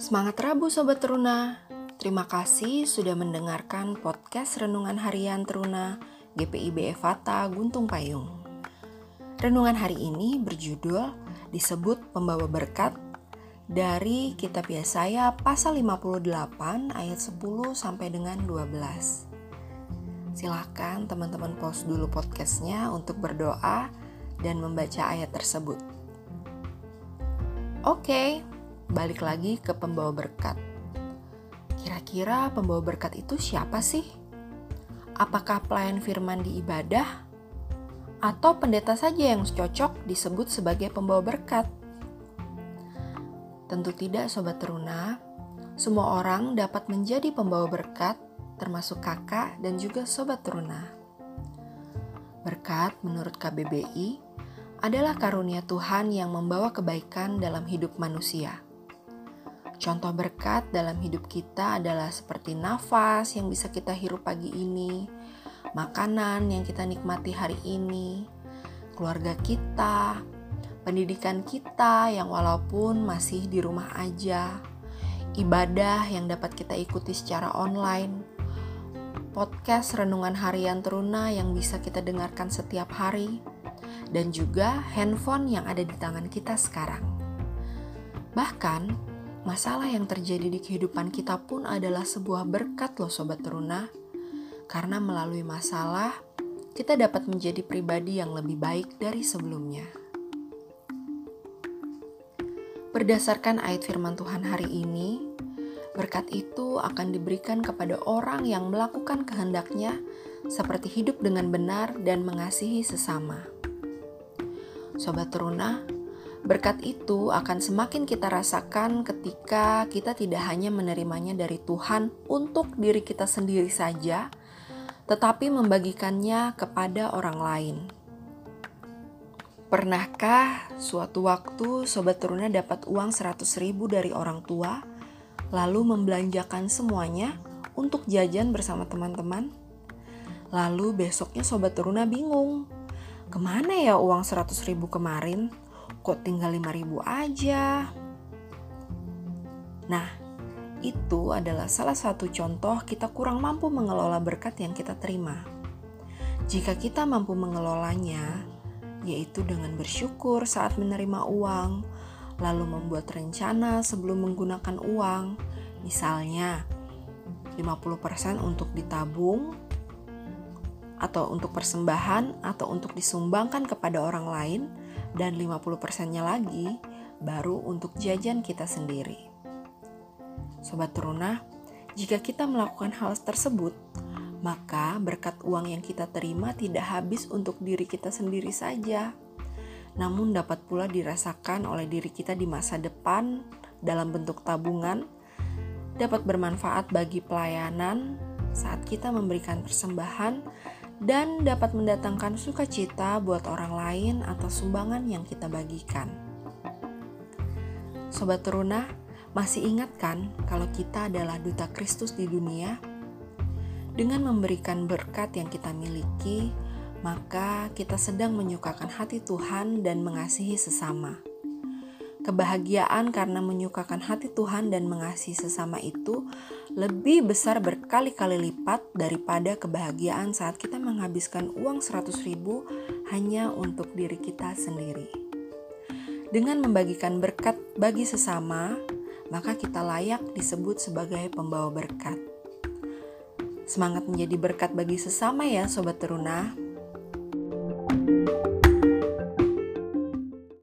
Semangat Rabu Sobat Teruna. Terima kasih sudah mendengarkan podcast Renungan Harian Teruna GPIB Evata Guntung Payung. Renungan hari ini berjudul disebut pembawa berkat dari kitab Yesaya pasal 58 ayat 10 sampai dengan 12. Silahkan teman-teman pause dulu podcastnya untuk berdoa dan membaca ayat tersebut. Oke, balik lagi ke pembawa berkat. Kira-kira pembawa berkat itu siapa sih? Apakah pelayan firman di ibadah? Atau pendeta saja yang cocok disebut sebagai pembawa berkat? Tentu tidak sobat teruna, semua orang dapat menjadi pembawa berkat termasuk kakak dan juga sobat teruna. Berkat menurut KBBI adalah karunia Tuhan yang membawa kebaikan dalam hidup manusia. Contoh berkat dalam hidup kita adalah seperti nafas yang bisa kita hirup pagi ini, makanan yang kita nikmati hari ini, keluarga kita, pendidikan kita yang walaupun masih di rumah aja, ibadah yang dapat kita ikuti secara online, podcast renungan harian teruna yang bisa kita dengarkan setiap hari, dan juga handphone yang ada di tangan kita sekarang. Bahkan, masalah yang terjadi di kehidupan kita pun adalah sebuah berkat loh Sobat Teruna, karena melalui masalah, kita dapat menjadi pribadi yang lebih baik dari sebelumnya. Berdasarkan ayat firman Tuhan hari ini, berkat itu akan diberikan kepada orang yang melakukan kehendaknya seperti hidup dengan benar dan mengasihi sesama. Sobat Teruna, berkat itu akan semakin kita rasakan ketika kita tidak hanya menerimanya dari Tuhan untuk diri kita sendiri saja, tetapi membagikannya kepada orang lain. Pernahkah suatu waktu Sobat Teruna dapat uang 100 ribu dari orang tua, lalu membelanjakan semuanya untuk jajan bersama teman-teman? Lalu besoknya Sobat Teruna bingung, Ke mana ya uang 100 ribu kemarin? Kok tinggal 5 ribu aja? Nah, itu adalah salah satu contoh kita kurang mampu mengelola berkat yang kita terima. Jika kita mampu mengelolanya, yaitu dengan bersyukur saat menerima uang, lalu membuat rencana sebelum menggunakan uang, misalnya 50% untuk ditabung, atau untuk persembahan atau untuk disumbangkan kepada orang lain dan 50%-nya lagi baru untuk jajan kita sendiri. Sobat Teruna, jika kita melakukan hal tersebut, maka berkat uang yang kita terima tidak habis untuk diri kita sendiri saja, namun dapat pula dirasakan oleh diri kita di masa depan dalam bentuk tabungan, dapat bermanfaat bagi pelayanan saat kita memberikan persembahan dan dapat mendatangkan sukacita buat orang lain atau sumbangan yang kita bagikan. Sobat Teruna, masih ingat kan kalau kita adalah duta Kristus di dunia? Dengan memberikan berkat yang kita miliki, maka kita sedang menyukakan hati Tuhan dan mengasihi sesama. Kebahagiaan karena menyukakan hati Tuhan dan mengasihi sesama itu lebih besar berkali-kali lipat daripada kebahagiaan saat kita menghabiskan uang 100 ribu hanya untuk diri kita sendiri. Dengan membagikan berkat bagi sesama, maka kita layak disebut sebagai pembawa berkat. Semangat menjadi berkat bagi sesama ya Sobat Teruna. thank you